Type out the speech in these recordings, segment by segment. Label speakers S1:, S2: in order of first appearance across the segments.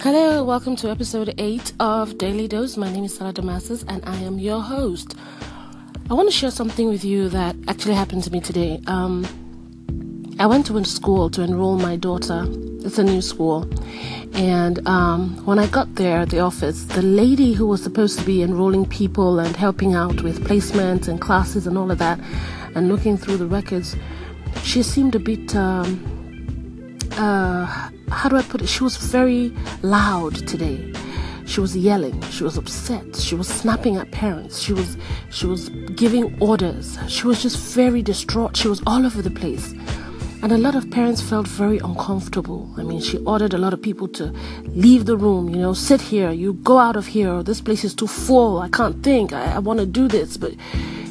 S1: Hello, welcome to episode 8 of Daily Dose. My name is Sarah Damascus and I am your host. I want to share something with you that actually happened to me today. Um, I went to a school to enroll my daughter. It's a new school. And um, when I got there at the office, the lady who was supposed to be enrolling people and helping out with placements and classes and all of that, and looking through the records, she seemed a bit. Um, uh, how do I put it? She was very loud today. She was yelling. She was upset. She was snapping at parents. She was she was giving orders. She was just very distraught. She was all over the place. And a lot of parents felt very uncomfortable. I mean, she ordered a lot of people to leave the room, you know, sit here, you go out of here, this place is too full, I can't think, I, I want to do this. But,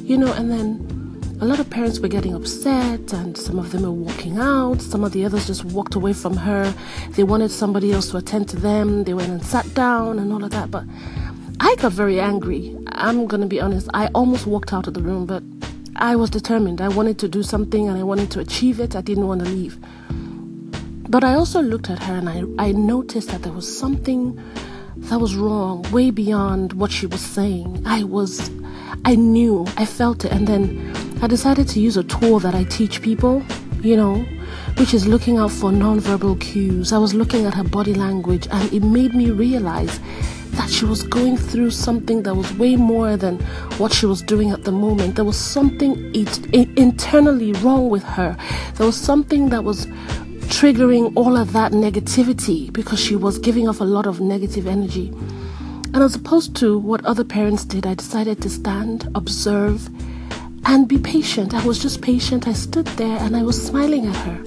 S1: you know, and then a lot of parents were getting upset and some of them were walking out. Some of the others just walked away from her. They wanted somebody else to attend to them. They went and sat down and all of that. But i got very angry. I'm going to be honest. I almost walked out of the room but i was determined. I wanted to do something and i wanted to achieve it. I didn't want to leave. But i also looked at her and i, I noticed that there was something that was wrong way beyond what she was saying. I was i knew. I felt it. And then I decided to use a tool that I teach people, you know, which is looking out for nonverbal cues. I was looking at her body language and it made me realize that she was going through something that was way more than what she was doing at the moment. There was something it, it, internally wrong with her. There was something that was triggering all of that negativity because she was giving off a lot of negative energy. And as opposed to what other parents did, I decided to stand, observe, and be patient. I was just patient. I stood there and I was smiling at her.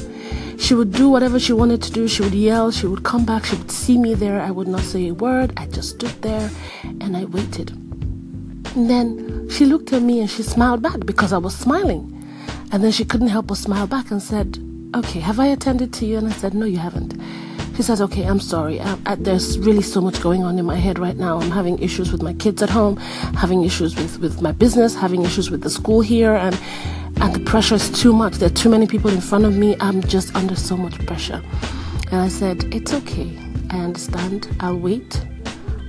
S1: She would do whatever she wanted to do. She would yell. She would come back. She would see me there. I would not say a word. I just stood there and I waited. And then she looked at me and she smiled back because I was smiling. And then she couldn't help but smile back and said, Okay, have I attended to you? And I said, No, you haven't. She says, Okay, I'm sorry. I, I, there's really so much going on in my head right now. I'm having issues with my kids at home, having issues with, with my business, having issues with the school here, and, and the pressure is too much. There are too many people in front of me. I'm just under so much pressure. And I said, It's okay. I understand. I'll wait.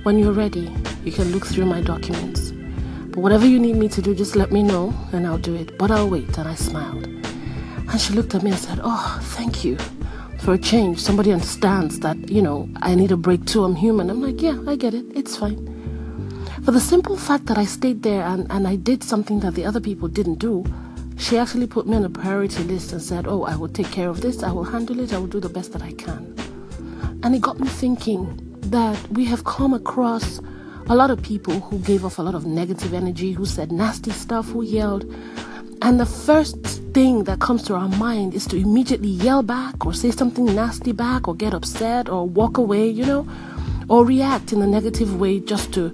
S1: When you're ready, you can look through my documents. But whatever you need me to do, just let me know and I'll do it. But I'll wait. And I smiled. And she looked at me and said, Oh, thank you for a change. Somebody understands that, you know, I need a break too. I'm human. I'm like, yeah, I get it. It's fine. For the simple fact that I stayed there and, and I did something that the other people didn't do, she actually put me on a priority list and said, Oh, I will take care of this. I will handle it. I will do the best that I can. And it got me thinking that we have come across a lot of people who gave off a lot of negative energy, who said nasty stuff, who yelled. And the first thing that comes to our mind is to immediately yell back or say something nasty back or get upset or walk away, you know, or react in a negative way just to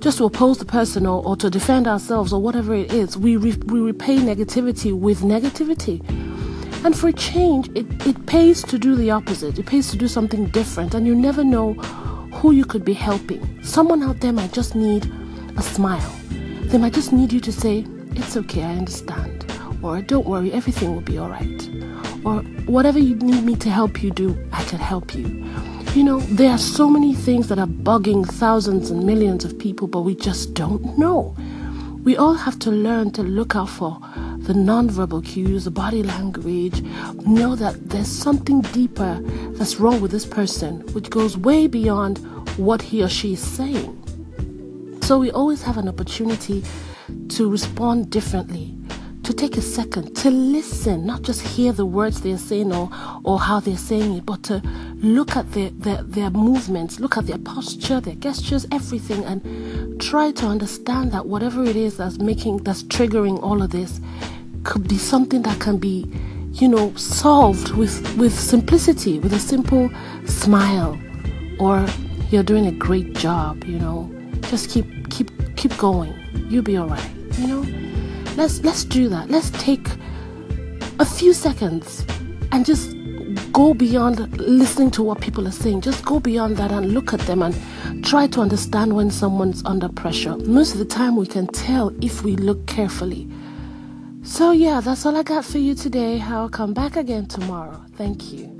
S1: just to oppose the person or, or to defend ourselves or whatever it is. We, re, we repay negativity with negativity. And for change, it, it pays to do the opposite. It pays to do something different. And you never know who you could be helping. Someone out there might just need a smile. They might just need you to say, it's okay, I understand. Or don't worry, everything will be alright. Or whatever you need me to help you do, I can help you. You know, there are so many things that are bugging thousands and millions of people, but we just don't know. We all have to learn to look out for the nonverbal cues, the body language, know that there's something deeper that's wrong with this person, which goes way beyond what he or she is saying. So we always have an opportunity to respond differently, to take a second, to listen, not just hear the words they're saying or, or how they're saying it, but to look at their, their, their movements, look at their posture, their gestures, everything, and try to understand that whatever it is that's making, that's triggering all of this could be something that can be, you know, solved with, with simplicity, with a simple smile, or you're doing a great job, you know. Just keep keep keep going. You'll be alright. You know? Let's let's do that. Let's take a few seconds and just go beyond listening to what people are saying. Just go beyond that and look at them and try to understand when someone's under pressure. Most of the time, we can tell if we look carefully. So, yeah, that's all I got for you today. I'll come back again tomorrow. Thank you.